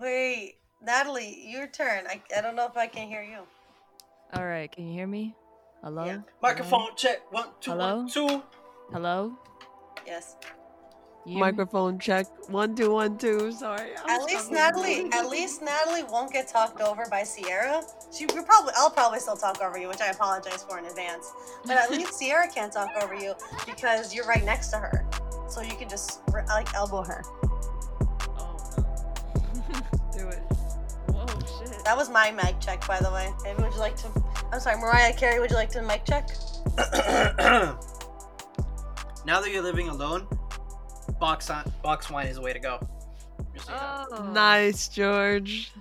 Wait, Natalie, your turn. I, I don't know if I can hear you. All right, can you hear me? Hello? Yeah. Microphone check. One, two, Hello? one, two. Hello? Yes. You? Microphone check. One, two, one, two. Sorry. I'm At least struggling. Natalie, at least Natalie won't get talked over by Sierra. She we probably, I'll probably still talk over you, which I apologize for in advance. But at least Sierra can't talk over you because you're right next to her, so you can just like elbow her. That was my mic check, by the way. Maybe would you like to? I'm sorry, Mariah Carey. Would you like to mic check? now that you're living alone, box on, box wine is the way to go. Just so you know. Oh. Nice, George.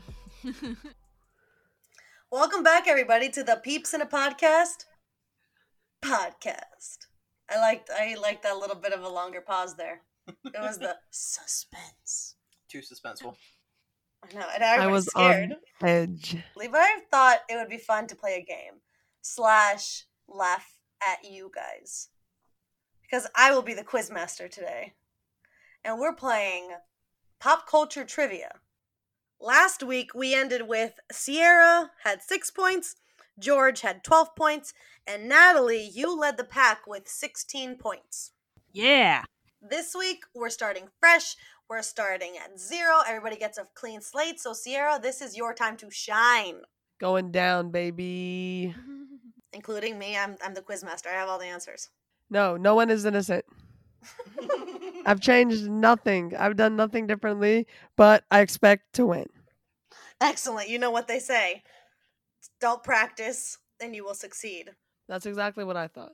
Welcome back, everybody, to the Peeps in a Podcast podcast. I liked I liked that little bit of a longer pause there. It was the suspense. Too suspenseful. I know, and I, I was scared. on edge. Levi thought it would be fun to play a game slash laugh at you guys because I will be the quiz master today, and we're playing pop culture trivia. Last week we ended with Sierra had six points, George had twelve points, and Natalie you led the pack with sixteen points. Yeah. This week we're starting fresh. We're starting at zero. Everybody gets a clean slate. So Sierra, this is your time to shine. Going down, baby. including me. I'm I'm the quiz master. I have all the answers. No, no one is innocent. I've changed nothing. I've done nothing differently, but I expect to win. Excellent. You know what they say. Don't practice, and you will succeed. That's exactly what I thought.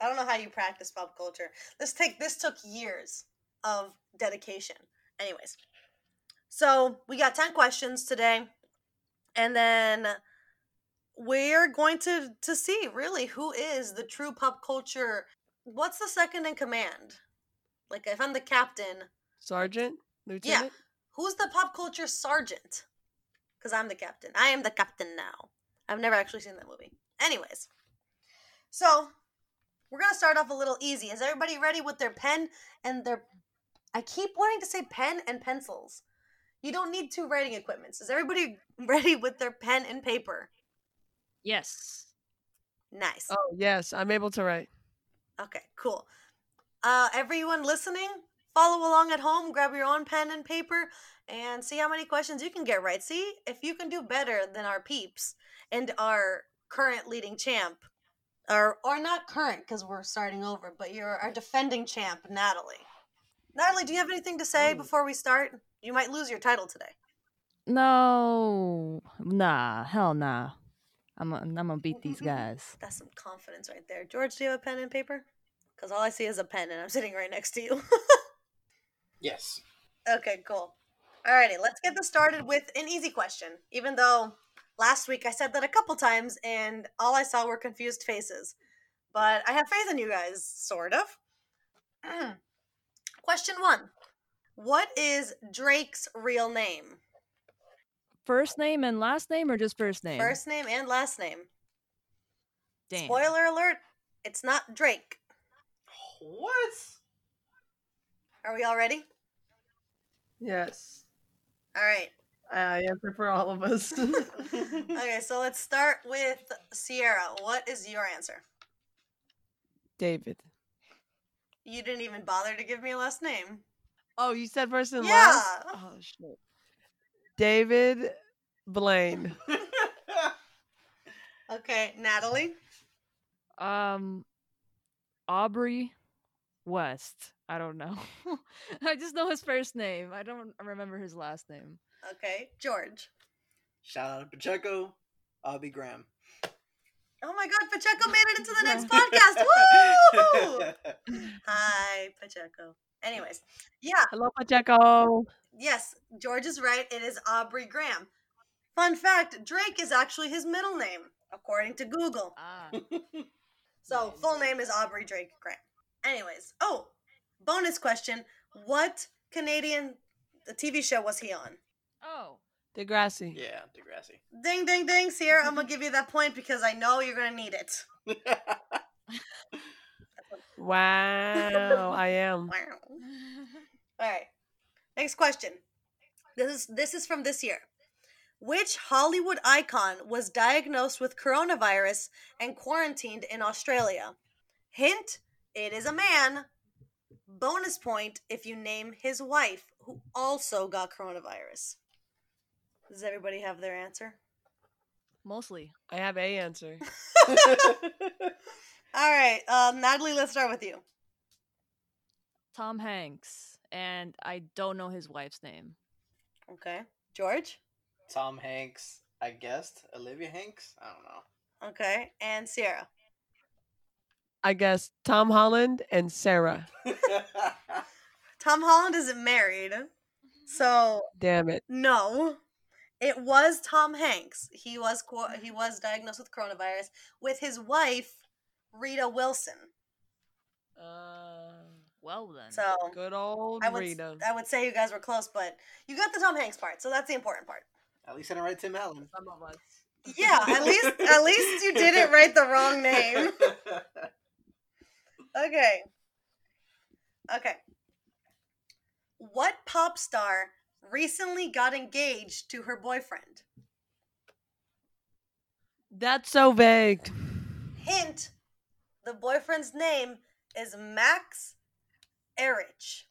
I don't know how you practice pop culture. This take this took years of dedication. Anyways. So we got 10 questions today. And then we're going to to see really who is the true pop culture. What's the second in command? Like if I'm the captain, Sergeant? Lieutenant? Yeah who's the pop culture sergeant? Because I'm the captain. I am the captain now. I've never actually seen that movie. Anyways, so we're gonna start off a little easy. Is everybody ready with their pen and their? I keep wanting to say pen and pencils. You don't need two writing equipments. Is everybody ready with their pen and paper? yes. Nice. Oh, yes. I'm able to write. Okay, cool. Uh, everyone listening, follow along at home. Grab your own pen and paper and see how many questions you can get right. See if you can do better than our peeps and our current leading champ, or or not current because we're starting over, but you're our defending champ, Natalie. Natalie, do you have anything to say Oh. before we start? You might lose your title today. No. Nah. Hell nah. I'm gonna I'm gonna beat these guys. That's some confidence right there. George, do you have a pen and paper? Because all I see is a pen, and I'm sitting right next to you. Yes. Okay, cool. Alrighty, let's get this started with an easy question. Even though last week I said that a couple times and all I saw were confused faces. But I have faith in you guys, sort of. question one What is Drake's real name? First name and last name or just first name? First name and last name. Damn. Spoiler alert, it's not Drake. What? Are we all ready? Yes. Alright. I answer for all of us. Okay, so let's start with Sierra. What is your answer? David. You didn't even bother to give me a last name. Oh, you said first and Yeah. last? Oh, shit. David Blaine. Okay, Natalie. Um, Aubrey West. I don't know. I just know his first name. I don't remember his last name. Okay, George. Shout out to Pacheco, Abby Graham. Oh my God, Pacheco made it into the next podcast. Woo! Hi, Pacheco. Anyways, yeah, Hello, Pacheco. yes, George is right. It is Aubrey Graham. Fun fact Drake is actually his middle name, according to Google. Ah. So, full name is Aubrey Drake Graham. Anyways, oh, bonus question What Canadian TV show was he on? Oh. Degrassi. yeah, Degrassi. Ding, ding, ding, Sierra. I'm going to give you that point because I know you're going to need it. Wow, I am. Wow. All right. Next question. This is this is from this year. Which Hollywood icon was diagnosed with coronavirus and quarantined in Australia? Hint: It is a man. Bonus point if you name his wife, who also got coronavirus. Does everybody have their answer? Mostly. I have a answer. All right, um, Natalie, let's start with you. Tom Hanks. And I don't know his wife's name. Okay, George. Tom Hanks, I guessed. Olivia Hanks? I don't know. Okay, and Sierra. I guess Tom Holland and Sarah. Tom Holland isn't married, so Damn it. no. It was Tom Hanks. He was qu- he was diagnosed with coronavirus with his wife Rita Wilson. Uh, Well then. So good old I would Rita. I would say you guys were close, but you got the Tom Hanks part, so that's the important part. At least I didn't write Tim Allen. Some of us. Yeah, at least at least you didn't write the wrong name. Okay. Okay. What pop star recently got engaged to her boyfriend? That's so vague. Hint: the boyfriend's name is Max Ehrich.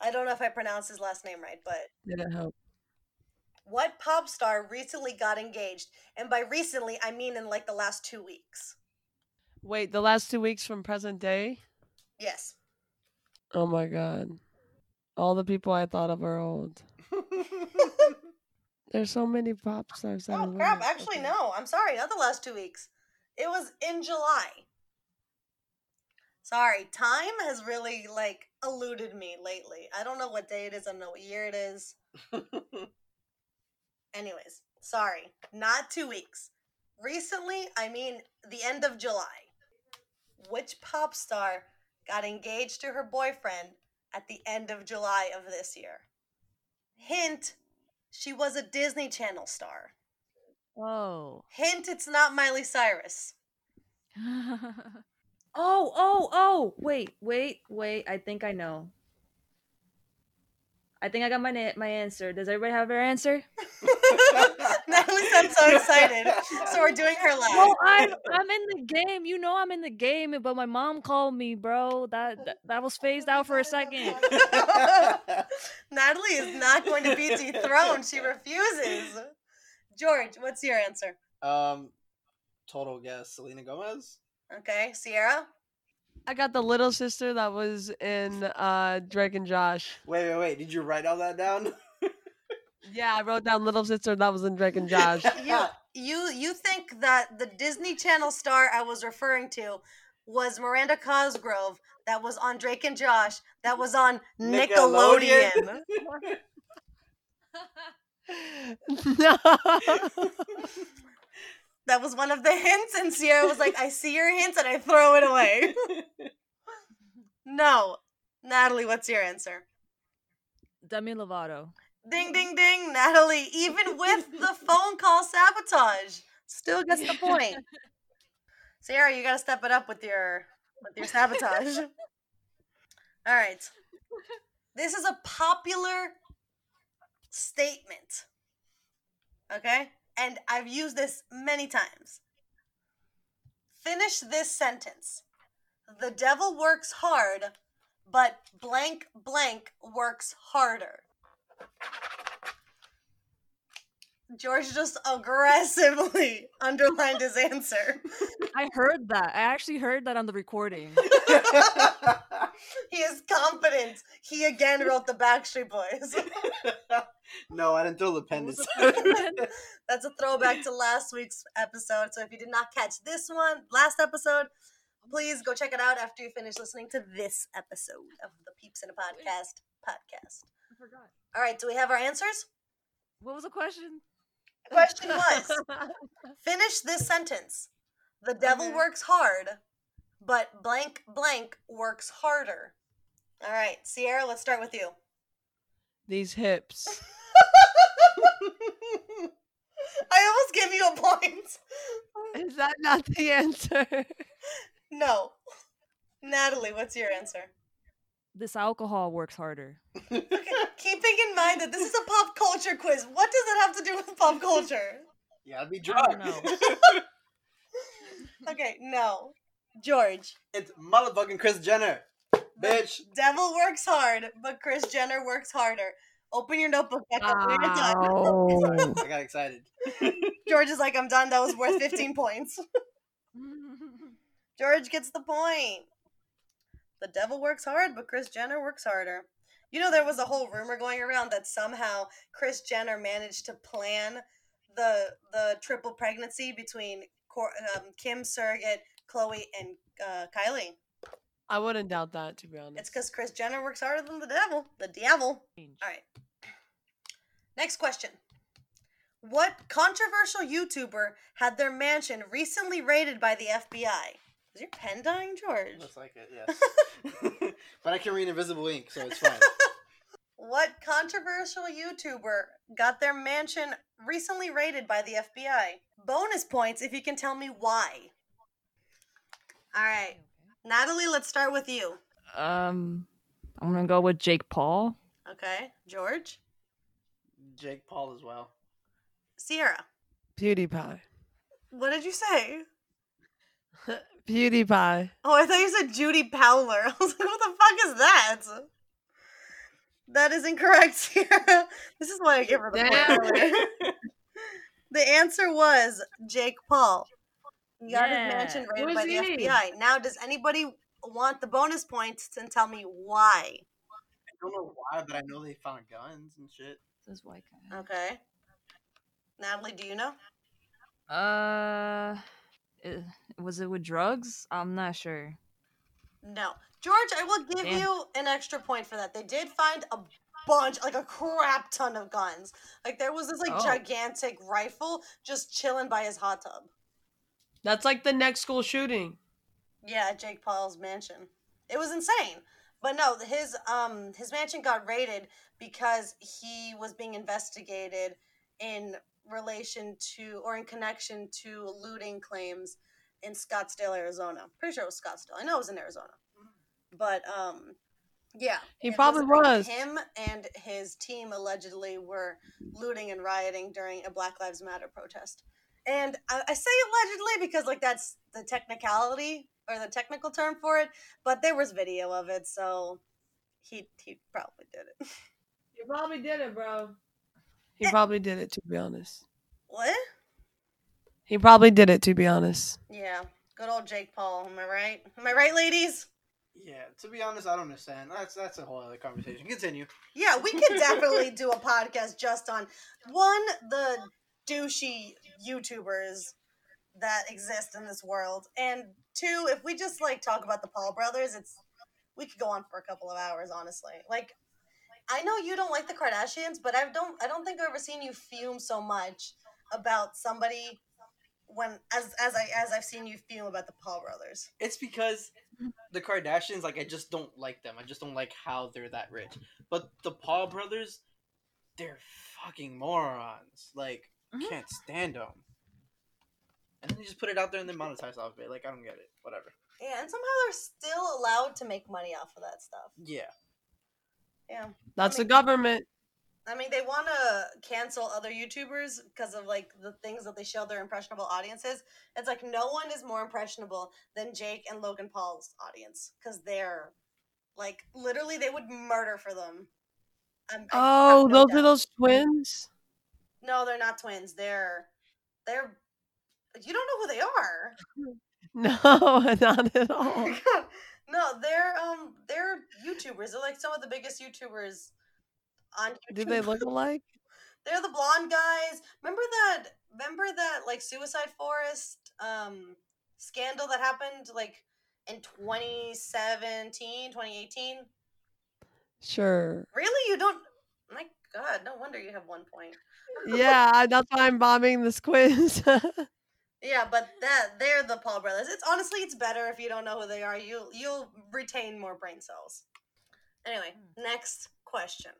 I don't know if I pronounced his last name right, but Didn't help. what pop star recently got engaged? And by recently, I mean in like the last two weeks. Wait, the last two weeks from present day? Yes. Oh my god. All the people I thought of are old. There's so many pop stars. that Oh crap! Actually, Okay. no. I'm sorry. Not the last two weeks. It was in July. Sorry, time has really like eluded me lately. I don't know what day it is. I don't know what year it is. Anyways, sorry. Not two weeks. Recently, I mean the end of July. Which pop star got engaged to her boyfriend at the end of July of this year? Hint: She was a Disney Channel star. Whoa. Hint, it's not Miley Cyrus. oh, oh, oh. Wait, wait, wait. I think I know. I think I got my na- my answer. Does everybody have their answer? Natalie sounds so excited. So we're doing her last. Oh, I'm I'm in the game. You know I'm in the game, but my mom called me, bro. That that, that was phased out for a second. Natalie is not going to be dethroned. She refuses. George, what's your answer? um, total guess. Selena Gomez. Okay, Sierra. I got the little sister that was in uh Drake and Josh. Wait, wait, wait. Did you write all that down? Yeah, I wrote down little sister that was in Drake and Josh. You you you think that the Disney Channel star I was referring to was Miranda Cosgrove that was on Drake and Josh that was on Nickelodeon? Nickelodeon. no. that was one of the hints and Sierra was like, "I see your hints and I throw it away." no. Natalie, what's your answer? Demi Lovato. Ding ding ding, Natalie, even with the phone call sabotage, still gets the point. Sarah, you gotta step it up with your with your sabotage. All right. This is a popular statement. Okay? And I've used this many times. Finish this sentence. The devil works hard, but blank blank works harder. George just aggressively underlined his answer. I heard that. I actually heard that on the recording. he is confident. He again wrote the Backstreet Boys. no, I didn't throw the pen. That's a throwback to last week's episode. So if you did not catch this one, last episode, please go check it out after you finish listening to this episode of the Peeps in a Podcast podcast. I forgot. All right, do we have our answers? What was the question? The question was finish this sentence. The devil Okay. works hard, but blank blank works harder. All right, Sierra, let's start with you. These hips. I almost give you a point. Is that not the answer? No. Natalie, what's your answer? This alcohol works harder. Okay, keeping in mind that this is a pop culture quiz, what does it have to do with pop culture? Yeah, I'd be drunk. Okay, no. George, it's motherfucking Kris Jenner, bitch. devil works hard, but Kris Jenner works harder. Open your notebook back up when you're done. I got excited. George is like, I'm done. That was worth 15 points. George gets the point. The devil works hard, but Kris Jenner works harder. You know, there was a whole rumor going around that somehow Kris Jenner managed to plan the the triple pregnancy between Cor- um, Kim Surrogate, Khloe, and uh, Kylie. I wouldn't doubt that, to be honest. It's because Chris Jenner works harder than the devil. The devil. All right. Next question. What controversial YouTuber had their mansion recently raided by the FBI? Is your pen dying, George? Looks like it, yes. but I can read invisible ink, so it's fine. What controversial YouTuber got their mansion recently raided by the FBI? Bonus points if you can tell me why. All right. Natalie, let's start with you. Um, I'm gonna go with Jake Paul. Okay. George? Jake Paul as well. Sierra? PewDiePie. What did you say? PewDiePie. Oh, I thought you said Judy Powler. I was like, what the fuck is that? That is incorrect, Sierra. This is why I give her the point earlier. The answer was Jake Paul. He got his mansion raided by the he? FBI. Now, does anybody want the bonus points and tell me why? I don't know why, but I know they found guns and shit. This white guy. Okay. Natalie, do you know? Uh, i- was it with drugs? I'm not sure. No. George, I will give Damn. you an extra point for that. They did find a bunch, like a crap ton of guns. Like there was this like Oh. gigantic rifle just chilling by his hot tub. That's like the next school shooting. Yeah, at Jake Paul's mansion. It was insane. But no, his um his mansion got raided because he was being investigated in relation to or in connection to looting claims in Scottsdale, Arizona. Pretty sure it was Scottsdale. I know it was in Arizona. But um yeah. He it probably was. Him and his team allegedly were looting and rioting during a Black Lives Matter protest. And I, I say allegedly because like that's the technicality or the technical term for it, but there was video of it, so he he probably did it. He probably did it, bro. He eh. probably did it, to be honest. what? He probably did it, to be honest. Yeah, good old Jake Paul. Am I right? Am I right, ladies? Yeah, to be honest, I don't understand. That's that's a whole other conversation. Continue. Yeah, we could definitely do a podcast just on one the douchey YouTubers that exist in this world, and two, if we just like talk about the Paul brothers, it's we could go on for a couple of hours, honestly. Like, I know you don't like the Kardashians, but I don't I don't think I've ever seen you fume so much about somebody when as as I as I've seen you fume about the Paul brothers. It's because the Kardashians, like, I just don't like them. I just don't like how they're that rich. But the Paul brothers, they're fucking morons. Like, Mhm. can't stand them. And then you just put it out there and then monetize off of it. Like, I don't get it. Whatever. Yeah, and somehow they're still allowed to make money off of that stuff. Yeah. Yeah. That's the mean- government. I mean, they want to cancel other YouTubers because of like the things that they show their impressionable audiences. It's like no one is more impressionable than Jake and Logan Paul's audience because they're like literally they would murder for them. I'm- I Oh, no those are those twins? No, they're not twins. They're they're. You don't know who they are. No, not at all. no, they're um they're YouTubers. They're like some of the biggest YouTubers on YouTube. Do they look alike? They're the blonde guys. Remember that? Remember that like Suicide Forest um scandal that happened like in 2017, 2018? Sure. Really? You don't? My God! No wonder you have one point. Yeah, that's why I'm bombing this quiz. Yeah, but that they're the Paul brothers. It's honestly it's better if you don't know who they are. You you'll retain more brain cells. Anyway, hmm. next question.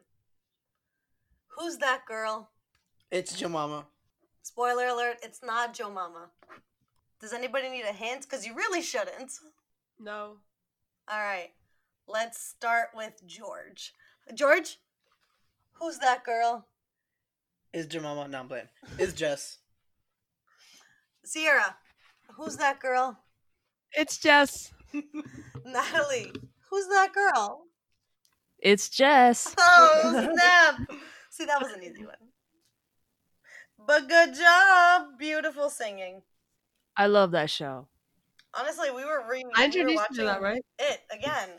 Who's that girl? It's Jemama. Spoiler alert, it's not Joe Mama. Does anybody need a hint? Because you really shouldn't. no. All right. Let's start with George. George, who's that girl? Is Jemima? No, I'm playing. Is Jess? Sierra, who's that girl? It's Jess. Natalie, who's that girl? It's Jess. Oh, snap. See, that was an easy one. But good job. Beautiful singing. I love that show. Honestly, we were re- I we were introduced you watching to that, right? it again.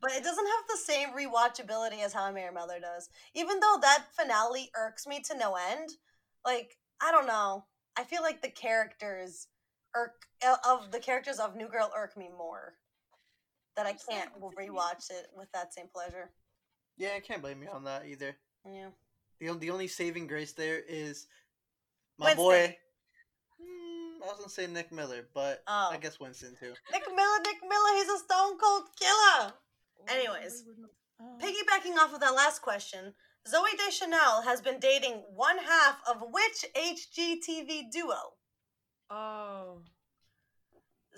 But it doesn't have the same rewatchability as How I Met Your Mother does. Even though that finale irks me to no end, like I don't know. I feel like the characters irk uh, of the characters of New Girl irk me more. That I can't rewatch it with that same pleasure. Yeah, I can't blame you on that either. Yeah. The, the only saving grace there is my Winston. boy. Hmm, I was gonna say Nick Miller, but Oh. I guess Winston too. Nick Miller, Nick Miller, he's a stone cold killer. Anyways, Piggybacking off of that last question, Zooey Deschanel has been dating one half of which HGTV duo? Oh.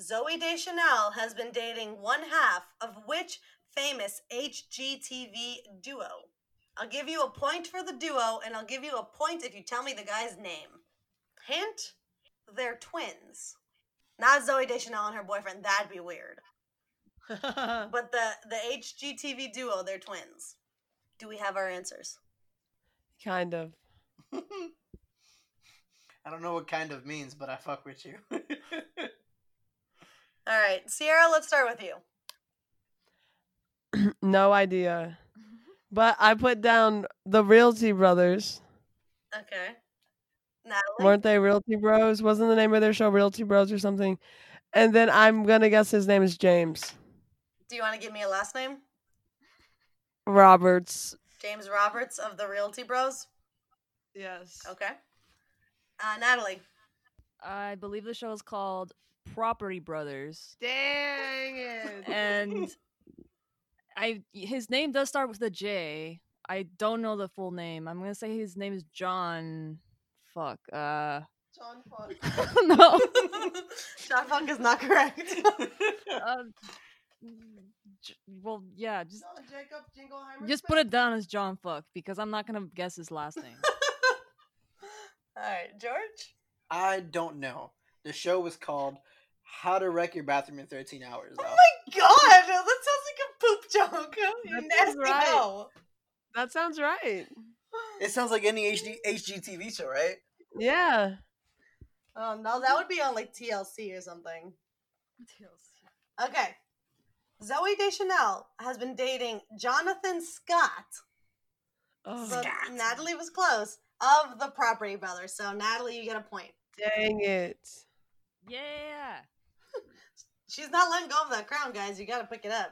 Zooey Deschanel has been dating one half of which famous HGTV duo? I'll give you a point for the duo, and I'll give you a point if you tell me the guy's name. Hint: they're twins. Not Zooey Deschanel and her boyfriend. That'd be weird. But the the HGTV duo, they're twins. Do we have our answers? kind of. I don't know what kind of means, but I fuck with you. All right, Sierra. Let's start with you. no idea. But I put down the Realty Brothers. Okay. Natalie. Weren't they Realty Bros? Wasn't the name of their show Realty Bros or something? And then I'm gonna guess his name is James Do you want to give me a last name? Roberts. James Roberts of the Realty Bros. Yes. Okay. Uh, Natalie. I believe the show is called Property Brothers, Dang it. and I his name does start with a J. I don't know the full name. I'm gonna say his name is John. Fuck. Uh. John Funk. no. John Funk is not correct. Uh, J- well, yeah. Just Jacob Jingleheimer. just put it down as John Fuck because I'm not gonna guess his last name. All right, George. I don't know. The show was called "How to Wreck Your Bathroom in 13 Hours." Oh my god, that sounds like a poop joke. You That nasty sounds right. hoe. That sounds right. It sounds like any HD HGTV show, right? Yeah. Oh no, that would be on like TLC or something. TLC. Okay. Zooey Deschanel has been dating Jonathan Scott. Oh, So Natalie was close of the Property Brothers. So Natalie, you get a point. dang it. yeah. She's not letting go of that crown, guys. You got to pick it up.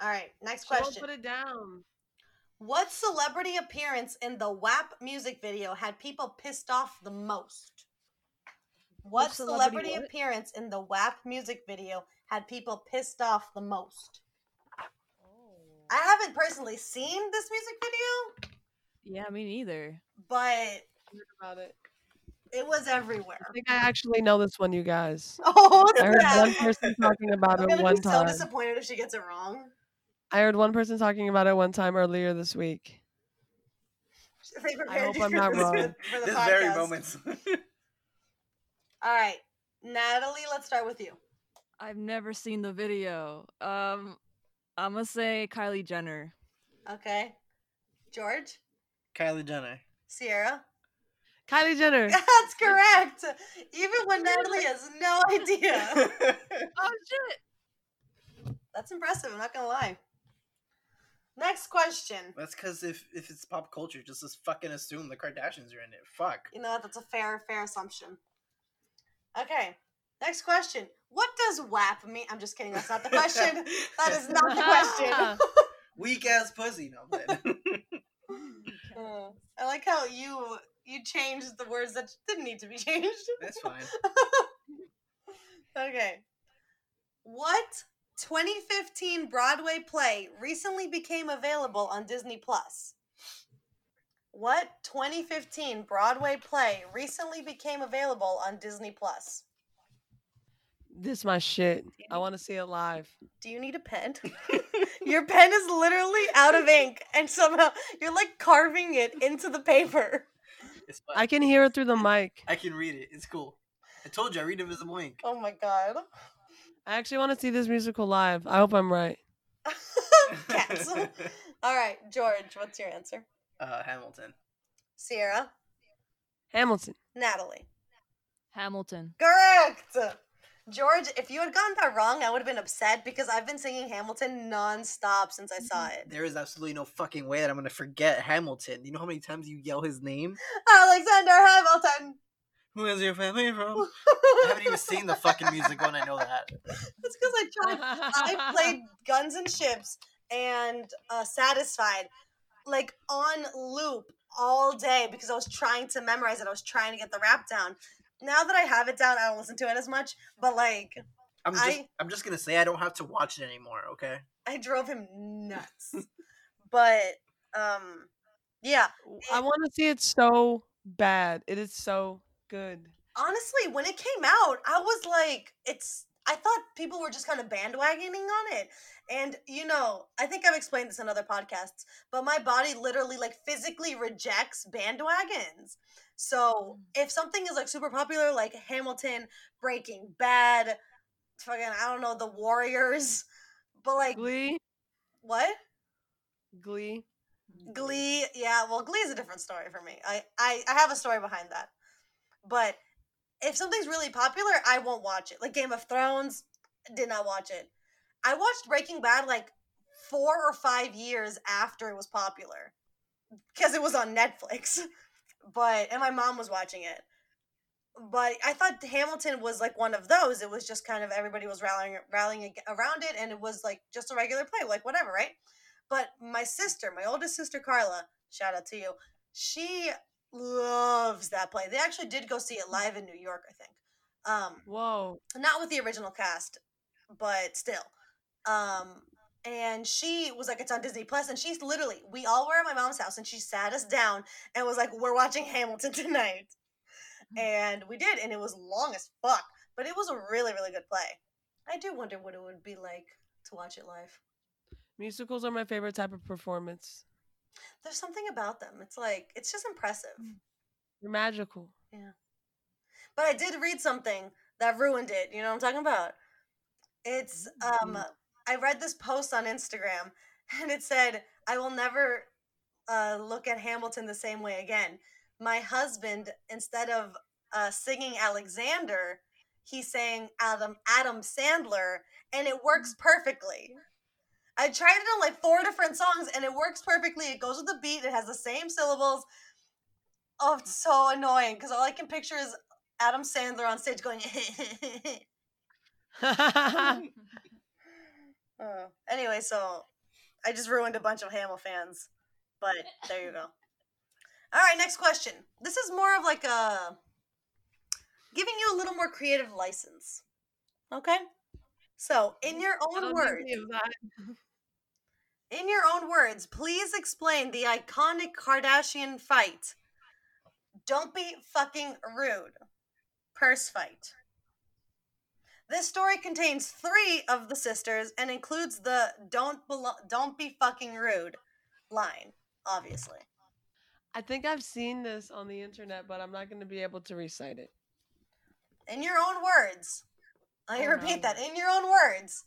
All right, next She won't question. put it down. What celebrity appearance in the WAP music video had people pissed off the most? What Which celebrity celebrity what? appearance in the WAP music video had people pissed off the most? Oh. I haven't personally seen this music video, Yeah, me neither. but about it. it was everywhere. I think I actually know this one, you guys. Oh, I heard snap. one person talking about I'm it one be so time. disappointed if she gets it wrong. I heard one person talking about it one time earlier this week. I hope I'm not this- wrong. for the This very moment. All right, Natalie, let's start with you. I've never seen the video. Um, I'm gonna say Kylie Jenner. Okay, George, Kylie Jenner. Sierra. Kylie Jenner. That's correct. Even when Natalie has no idea. Oh shit! That's impressive. I'm not gonna lie. Next question. That's because if if it's pop culture, just just fucking assume the Kardashians are in it. Fuck. You know? That's a fair, fair assumption. Okay. Next question. What does WAP mean? I'm just kidding. That's not the question. That is not the question. Weak ass pussy. No, I'm. Uh, I like how you you changed the words that didn't need to be changed. That's fine. Okay. What 2015 Broadway play recently became available on Disney Plus? What 2015 Broadway play recently became available on Disney Plus? This my shit. I want to see it live. Do you need a pen? Your pen is literally out of ink, and somehow you're like carving it into the paper. I can hear it through the mic. I can read it. It's cool. I told you I read invisible ink. Oh my god. I actually want to see this musical live. I hope I'm right. Cats. All right, George, what's your answer? uh, Hamilton. Sierra, Hamilton. Natalie. Hamilton. Correct. George, if you had gotten that wrong, I would have been upset because I've been singing Hamilton nonstop since I saw it. There is absolutely no fucking way that I'm gonna forget Hamilton. You know how many times you yell his name? Alexander Hamilton. Where's your family from? I haven't even seen the fucking music when I know that. It's because I tried. I played Guns and Ships and uh, Satisfied like on loop all day because I was trying to memorize it. I was trying to get the rap down. Now that I have it down, I don't listen to it as much. But like, I'm just I- I'm just gonna say I don't have to watch it anymore, okay? I drove him nuts. but um, yeah. I want to see it so bad. It is so good. honestly, when it came out, I was like, it's. I thought people were just kind of bandwagoning on it. And, you know, I think I've explained this in other podcasts, but my body literally, like, physically rejects bandwagons. So mm. if something is, like, super popular, like Hamilton, Breaking Bad, fucking, I don't know, The Warriors, but, like, Glee. what? Glee. Glee, mm. yeah, well, Glee is a different story for me. I, I, I have a story behind that. But if something's really popular, I won't watch it. Like Game of Thrones, did not watch it. I watched Breaking Bad like four or five years after it was popular because it was on Netflix. But, and my mom was watching it. But I thought Hamilton was like one of those. It was just kind of everybody was rallying rallying around it, and it was like just a regular play, like whatever, right? But my sister, my oldest sister Carla, shout out to you, she loves that play. They actually did go see it live in New York, I think. Um, Whoa. not with the original cast, but still. Um, and she was like, "It's on Disney Plus," and she's literally, we all were at my mom's house, and she sat us down and was like, "We're watching Hamilton tonight," and we did, and it was long as fuck, but it was a really, really good play. I do wonder what it would be like to watch it live. Musicals are my favorite type of performance. There's something about them. It's like it's just impressive. They're magical. Yeah. But I did read something that ruined it. You know what I'm talking about? It's um I read this post on Instagram and it said, I will never uh look at Hamilton the same way again. My husband, instead of uh singing Alexander, he sang Adam Adam Sandler and it works perfectly. I tried it on like four different songs and it works perfectly. It goes with the beat, it has the same syllables. Oh, it's so annoying because all I can picture is Adam Sandler on stage going. Oh. Anyway, so I just ruined a bunch of Hamill fans, but there you go. All right, next question. This is more of like a giving you a little more creative license. Okay? So, in your own words, give me a vibe. In your own words, please explain the iconic Kardashian fight. Don't be fucking rude. Purse fight. This story contains three of the sisters and includes the "don't belo- don't be fucking rude" line. Obviously, I think I've seen this on the internet, but I'm not going to be able to recite it. in your own words. I repeat that in your own words.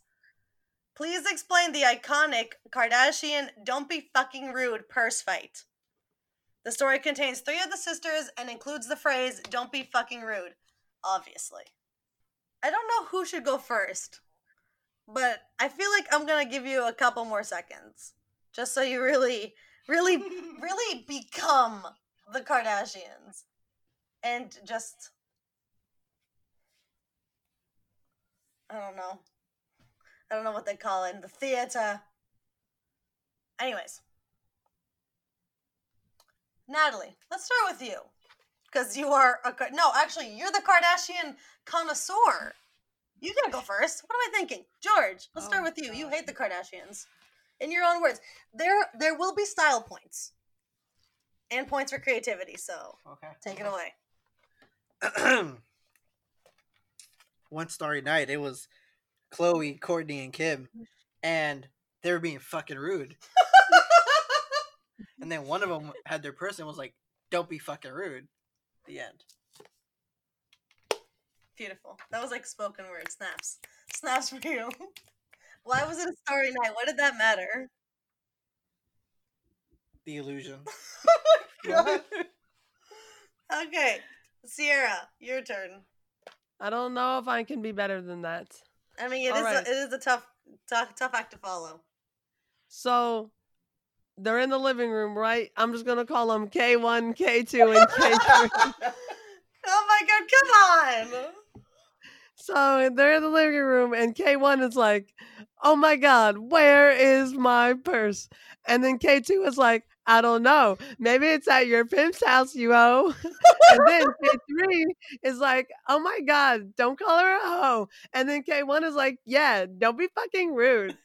Please explain the iconic Kardashian "don't be fucking rude" purse fight. The story contains three of the sisters and includes the phrase "don't be fucking rude." Obviously, I don't know who should go first, but I feel like I'm gonna give you a couple more seconds, just so you really, really, really become the Kardashians, and just I don't know. I don't know what they call it in the theater. Anyways, Natalie, let's start with you. Because you are a. No, actually, you're the Kardashian connoisseur. You gotta go first. What am I thinking? George, let's start Oh, with you. You hate the Kardashians. In your own words, there there will be style points and points for creativity. So Okay. take it away. One starry night, it was Khloe, Kourtney, and Kim, and they were being fucking rude. and then one of them had their person was like, "Don't be fucking rude." The end. Beautiful. That was like spoken word. Snaps. Snaps for you. Why was it a starry night? What did that matter? The illusion. Oh God. Okay, Sierra, your turn. I don't know if I can be better than that. I mean, it is Alright. a, it is a tough, tough, tough act to follow. So they're in the living room, right? I'm just gonna call them K1, K2, and K3. Oh my god, come on! so they're in the living room, and K1 is like, "Oh my God, where is my purse?" And then K2 is like, "I don't know. Maybe it's at your pimp's house, you hoe." and then K3 is like, "Oh my God, don't call her a hoe." And then K1 is like, "Yeah, don't be fucking rude."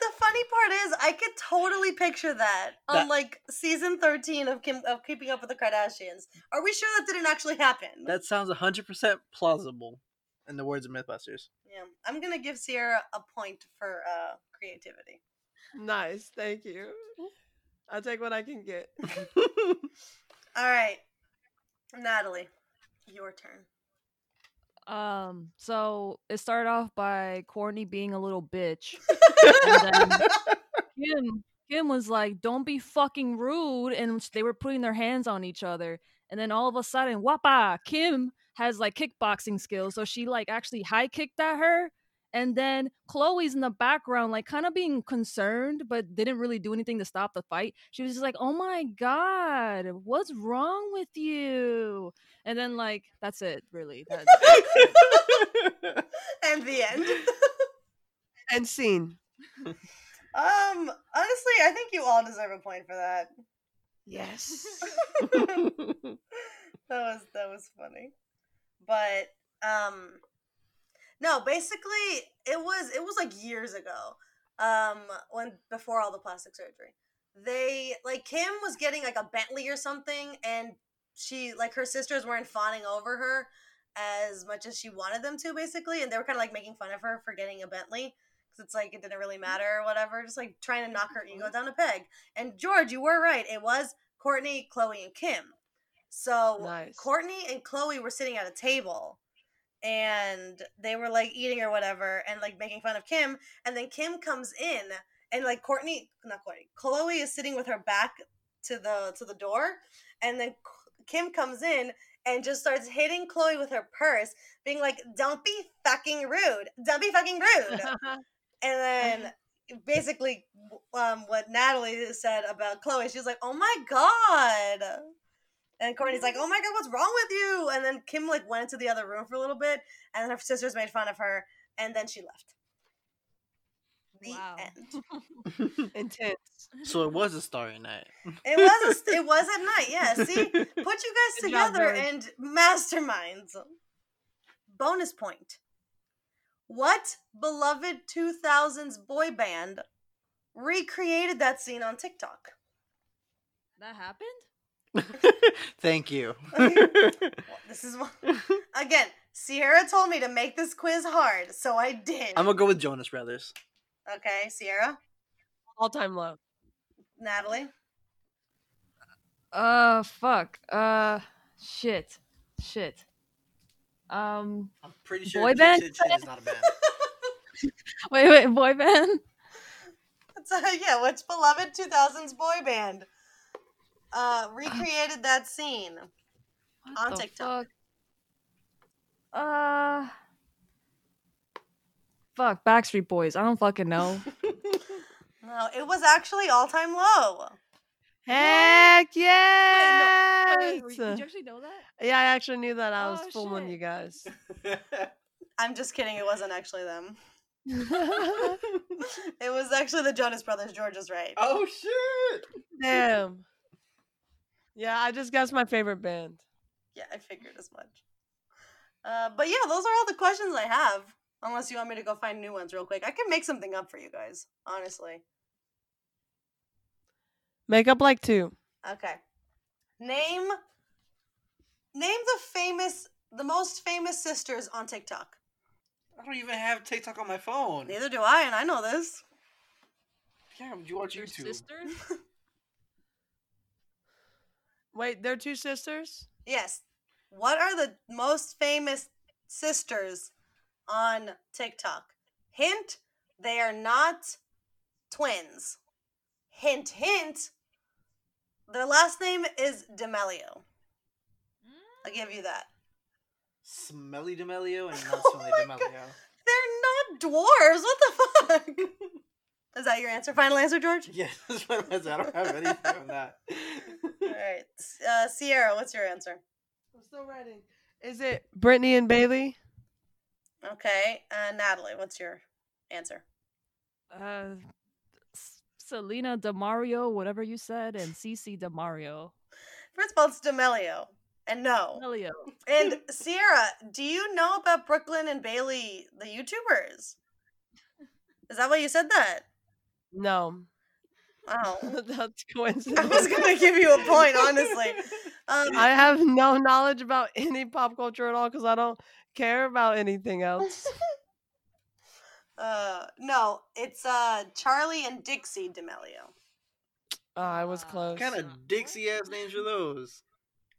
The funny part is, I could totally picture that, on like season thirteen of Kim of Keeping Up with the Kardashians. Are we sure that didn't actually happen? that sounds hundred percent plausible, in the words of MythBusters. yeah, I'm gonna give Sierra a point for uh creativity. Nice, thank you. I'll take what I can get. All right, Natalie, your turn. Um, so it started off by Kourtney being a little bitch. And then Kim Kim was like, "Don't be fucking rude," and they were putting their hands on each other. And then all of a sudden, wapa! Kim has like kickboxing skills, so she like actually high kicked at her. And then Khloe's in the background, like kind of being concerned, but didn't really do anything to stop the fight. She was just like, "Oh my god, what's wrong with you?" And then like that's it, really. That's and the end. And scene. um, honestly, I think you all deserve a point for that. Yes. that was that was funny but um no basically it was it was like years ago um when before all the plastic surgery. They like kim was getting like a bentley or something and she like her sisters weren't fawning over her as much as she wanted them to basically and they were kind of like making fun of her for getting a bentley because it's like it didn't really matter or whatever just like trying to knock her ego down a peg. And george you were right it was kourtney khloe and kim. So Nice. Kourtney and Khloe were sitting at a table and they were like eating or whatever and like making fun of Kim. And then Kim comes in and like Kourtney, not Kourtney, Khloe is sitting with her back to the to the door. And then Kim comes in and just starts hitting Khloe with her purse, being like, "Don't be fucking rude. Don't be fucking rude." and then basically um, what Natalie said about Khloe, she was like, "Oh my god." And Kourtney's like, "Oh my god, what's wrong with you?" And then Kim like went into the other room for a little bit, and her sisters made fun of her, and then she left. The Wow. end. Intense. so it was a starry night. It was a, it was at night. Yeah. See, put you guys Good together George. and masterminds. Bonus point. What beloved 2000s boy band recreated that scene on TikTok? that happened. Thank you. Well, this is what again. Sierra told me to make this quiz hard, so I did. I'm gonna go with Jonas Brothers. Okay, Sierra, All time low. Natalie. Uh, fuck. Uh, shit, shit. Um, I'm pretty sure Boy Chin band? Chin Chin is not a band. wait, wait, boy band. So yeah, which beloved 2000s boy band uh recreated that scene? What On TikTok. Fuck? Uh, fuck. Backstreet Boys. I don't fucking know. No, it was actually all time low. Heck Wait, yes! wait, did you actually know that? yeah, I actually knew that. I was Oh, fooling shit. you guys. I'm just kidding. It wasn't actually them. It was actually the Jonas Brothers. George is right. oh shit! Damn. Yeah, I just guessed my favorite band. Yeah, I figured as much. Uh, but yeah, those are all the questions I have. Unless you want me to go find new ones real quick, I can make something up for you guys. Honestly. Make up like two. Okay. Name name the famous the most famous sisters on TikTok. I don't even have TikTok on my phone. Neither do I, and I know this. Yeah, you watch Your YouTube. sisters? Wait, they're two sisters? Yes. What are the most famous sisters on TikTok? Hint, they are not twins. Hint, hint, their last name is D'Amelio. I'll give you that. Smelly Demelio and not Oh Smelly my Demelio. They're not dwarves. What the fuck? Is that your answer? Final answer, George? Yeah, that's what I said. I don't have anything on that. All right. Uh, Sierra, what's your answer? I'm still writing. Is it Brittany and Bailey? Okay. Uh, Natalie, what's your answer? Uh, S- Selena Demario, whatever you said, and Cece Demario. First of all, it's D'Amelio. And no. Elio. And Sierra, do you know about Brooklyn and Bailey, the YouTubers? Is that why you said that? No. Oh. That's coincidence. I was gonna give you a point, honestly. Um, I have no knowledge about any pop culture at all because I don't care about anything else. uh, no, it's uh Charlie and Dixie D'Amelio. Oh, I was close. What kind of Dixie ass names are those?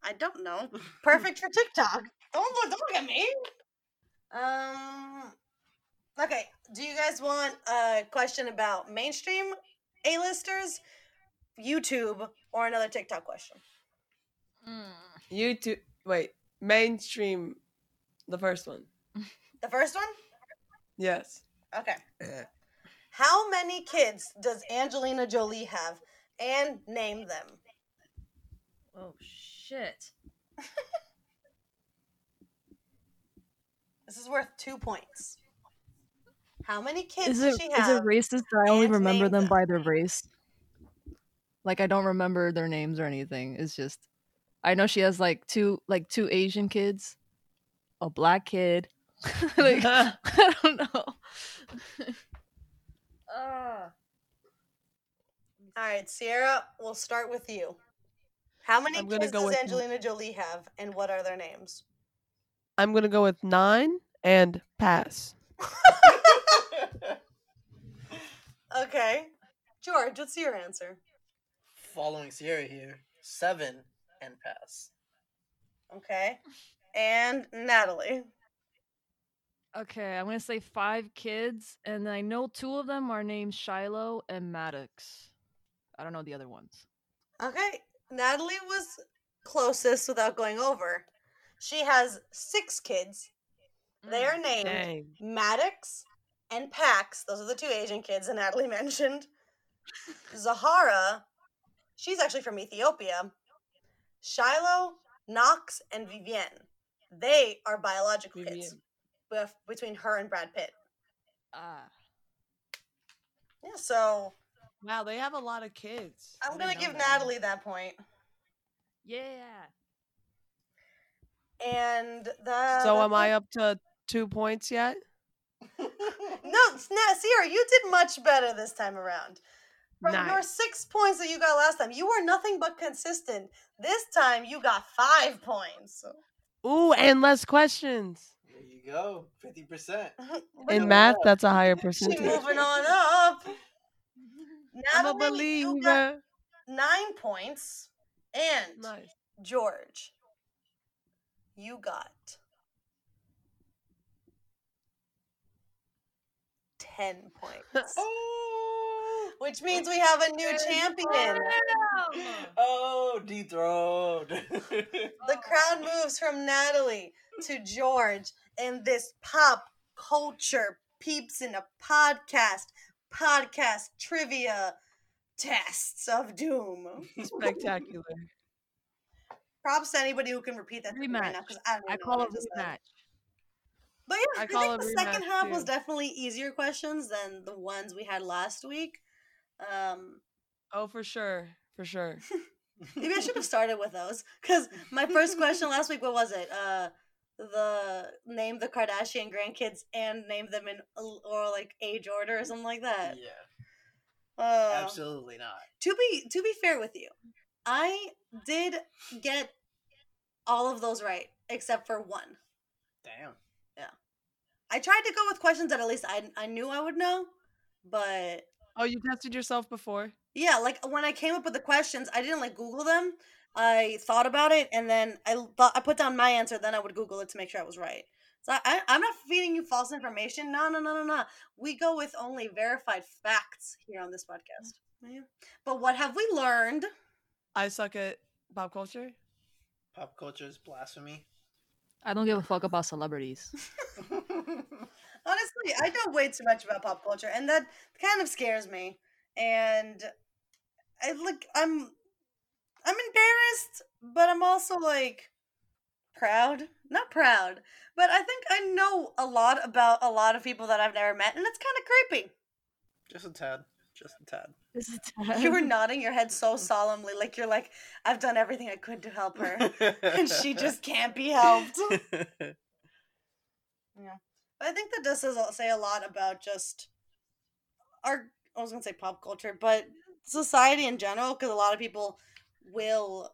I don't know. Perfect for TikTok. Don't look, don't look at me. Um. Okay. Do you guys want a question about mainstream A-listers, YouTube, or another TikTok question? Hmm. YouTube. Wait, mainstream. The first one. The first one. Yes. Okay. How many kids does Angelina Jolie have? And name them. Oh shit. This is worth two points. How many kids Is does it she is have? it racist that I only remember them them. by their race? Like I don't remember their names or anything. It's just I know she has like two like two Asian kids, a black kid. like I don't know. Ah. All right, Sierra, we'll start with you. How many I'm kids go does with- Angelina Jolie have, and what are their names? I'm gonna go with nine and pass. Okay. George, what's your answer? Following Sierra here, seven and pass. Okay. And Natalie. Okay, I'm gonna say five kids, and I know two of them are named Shiloh and Maddox. I don't know the other ones. Okay. Natalie was closest without going over. She has six kids. They are named Dang. Maddox and Pax. Those are the two Asian kids that Natalie mentioned. Zahara, she's actually from Ethiopia. Shiloh, Knox, and Vivienne. They are biological kids bef- between her and Brad Pitt. Ah. Yeah, so Wow, they have a lot of kids. I'm gonna give that. Natalie that point. Yeah. And the So am I up to two points yet? No, Sna- Sierra, you did much better this time around. From your six points that you got last time, you were nothing but consistent. This time, you got five points. Ooh, and less questions. There you go, fifty percent. In at math, that's a higher She percentage. moving on up. I'm a Natalie, you got believer. nine points, and Nice. George, you got ten points, Oh, which oh, means we have a new champion. oh, dethroned. The crowd oh. moves from Natalie to George and this pop culture peeps in a podcast, podcast trivia tests of doom. Spectacular. Props to anybody who can repeat that to me right now Rematch. I don't I know call it just said. rematch. But yeah, I I, call think the second rematch, half was definitely easier questions than the ones we had last week. Um, Oh, for sure. For sure. maybe I should have started with those because my first question last week, what was it? Uh, the name the Kardashian grandkids and name them in or like age order or something like that. yeah, Uh, absolutely not. To be to be fair with you, I did get all of those right except for one. Damn. I tried to go with questions that at least I I knew I would know, but Oh, you tested yourself before? yeah, like when I came up with the questions, I didn't like Google them. I thought about it and then I thought I put down my answer. Then I would Google it to make sure I was right. So I, I'm not feeding you false information. No, no, no, no, no. We go with only verified facts here on this mm. podcast. Yeah. But what have we learned? I suck at pop culture. Pop culture is blasphemy. I don't give a fuck about celebrities. Honestly, I know way too much about pop culture, and that kind of scares me. And I look, I'm, I'm embarrassed, but I'm also like proud. Not proud, but I think I know a lot about a lot of people that I've never met, and it's kind of creepy. Just a tad. Just a tad. You were nodding your head so solemnly, like you're like, I've done everything I could to help her, and she just can't be helped. Yeah. But I think that does say a lot about just our, I was going to say pop culture, but society in general, because a lot of people will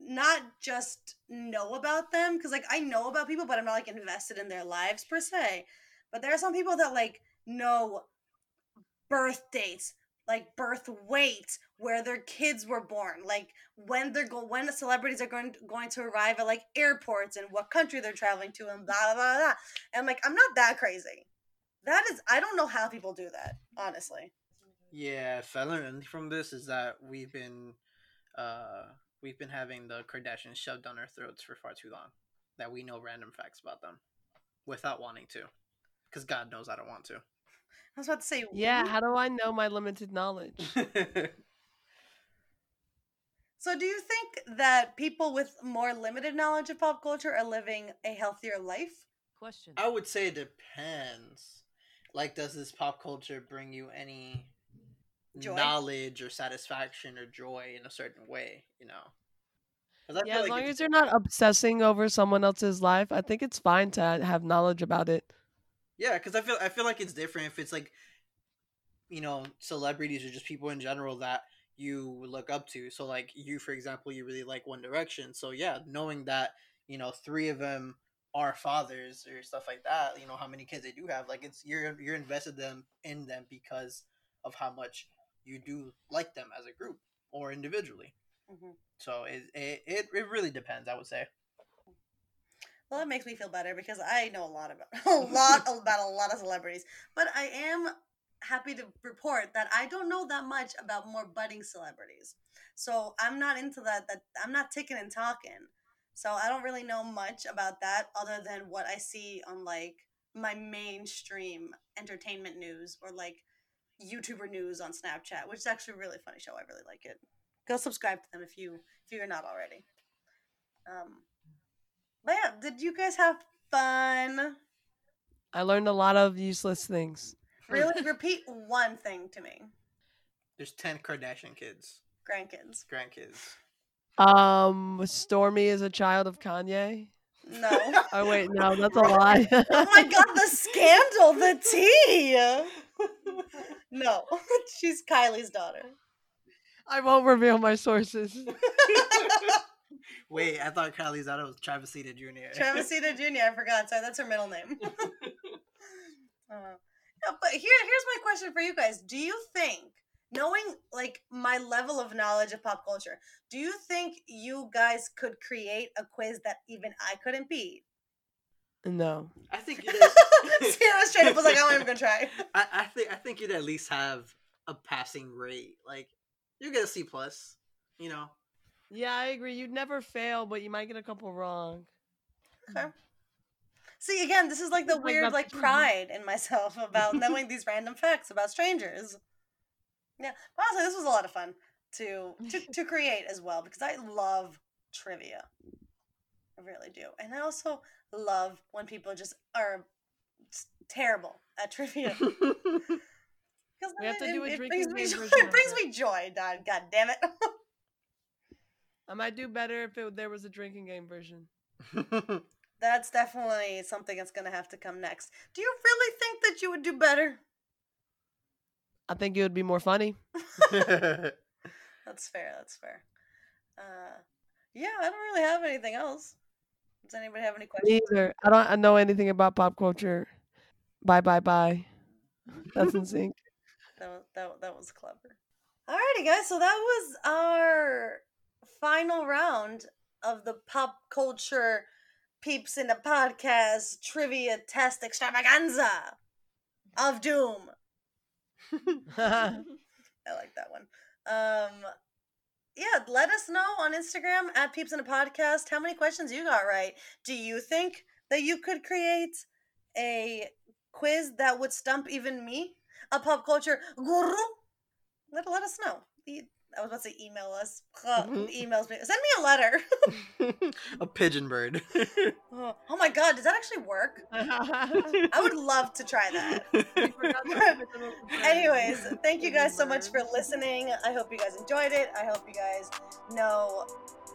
not just know about them, because like I know about people, but I'm not like invested in their lives per se. But there are some people that like know birth dates, like birth weight, where their kids were born, like when they're go when the celebrities are going going to arrive at like airports and what country they're traveling to and blah blah blah. blah. And like I'm not that crazy. That is I don't know how people do that, honestly. Yeah, if I learned from this is that we've been uh we've been having the Kardashians shoved down our throats for far too long. That we know random facts about them without wanting to. Because God knows I don't want I was about to say Yeah, how do I know my limited knowledge? So do you think that people with more limited knowledge of pop culture are living a healthier life? Question. I would say it depends. Like, does this pop culture bring you any Joy? knowledge or satisfaction or joy in a certain way? You know. Yeah, as like long as you're not obsessing over someone else's life, I think it's fine to have knowledge about it. Yeah, because I feel I feel like it's different if it's like, you know, celebrities or just people in general that you look up to. So like you, for example, you really like One Direction. So yeah, knowing that you know three of them are fathers or stuff like that. You know how many kids they do have. Like it's you're you're invested them in them because of how much you do like them as a group or individually. Mhm. So it it, it really depends. I would say. Well, that makes me feel better because I know a lot about a lot about a lot of celebrities, but I am happy to report that I don't know that much about more budding celebrities. So I'm not into that. That I'm not ticking and talking. So I don't really know much about that other than what I see on like my mainstream entertainment news or like YouTuber news on Snapchat, which is actually a really funny show. I really like it. Go subscribe to them if you if you're not already. Um, but yeah, did you guys have fun? I learned a lot of useless things. Really, repeat one thing to me, There's ten Kardashian kids, grandkids. grandkids. Um, Stormi is a child of Kanye. No. Oh wait, no, that's a lie. oh my god, the scandal, the tea. No, she's Kylie's daughter. I won't reveal my sources. Wait, I thought Kylie's daughter was Travis Ceta Jr. Travis Travisita Jr. I forgot. Sorry, that's her middle name. Uh, no, but here, here's my question for you guys. Do you think, knowing like my level of knowledge of pop culture, do you think you guys could create a quiz that even I couldn't beat? No. I think you'd straight up was like, I'm not even gonna try. I, I think I think you'd at least have a passing rate. Like you get a C plus. You know. Yeah, I agree. You'd never fail, but you might get a couple wrong. Hmm. Okay. See, again, this is like the weird like pride in myself about knowing these random facts about strangers. Yeah, but honestly, this was a lot of fun to to to create as well because I love trivia. I really do, and I also love when people just are terrible at trivia. Because We have to it- do a it drinking brings me joy- It brings me joy, God, God damn it. I might do better if it, there was a drinking game version. That's definitely something that's gonna have to come next. Do you really think that you would do better? I think it would be more funny. That's fair. That's fair. Uh, yeah, I don't really have anything else. Does anybody have any questions? either. I don't I know anything about pop culture. Bye bye bye. That's NSYNC. That was, that, that was clever. Alrighty, guys. So that was our final round of the pop culture peeps in the podcast trivia test extravaganza of doom. I like that one. Um, yeah, let us know on Instagram at Peeps in a Podcast how many questions you got right. Do you think that you could create a quiz that would stump even me, a pop culture guru? Let, let us know. I was about to say email us. Emails me. Send me a letter. a pigeon bird. oh, oh my god, does that actually work? I would love to try that. Anyways, thank you guys so much for listening. I hope you guys enjoyed it. I hope you guys know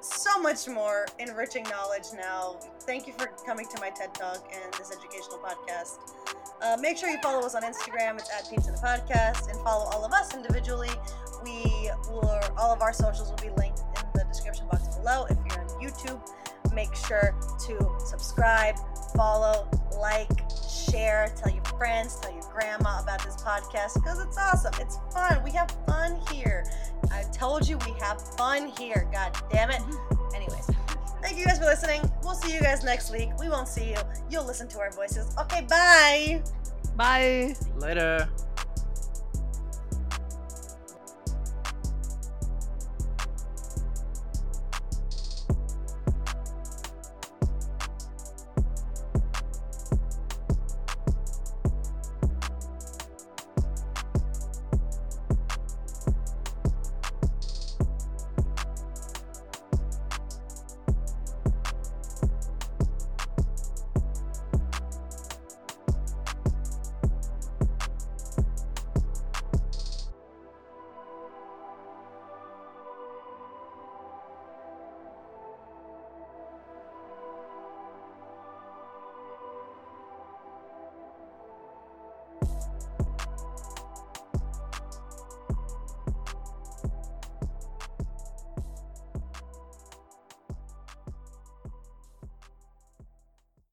so much more enriching knowledge now. Thank you for coming to my TED Talk and this educational podcast. Uh, make sure you follow us on Instagram. It's at Peeps in the Podcast, and follow all of us individually. We will, all of our socials will be linked in the description box below. If you're on YouTube, make sure to subscribe, follow, like, share, tell your friends, tell your grandma about this podcast because it's awesome. It's fun. We have fun here. I told you we have fun here. God damn it. Anyways, thank you guys for listening. We'll see you guys next week. We won't see you. You'll listen to our voices. Okay, bye. Bye. Later.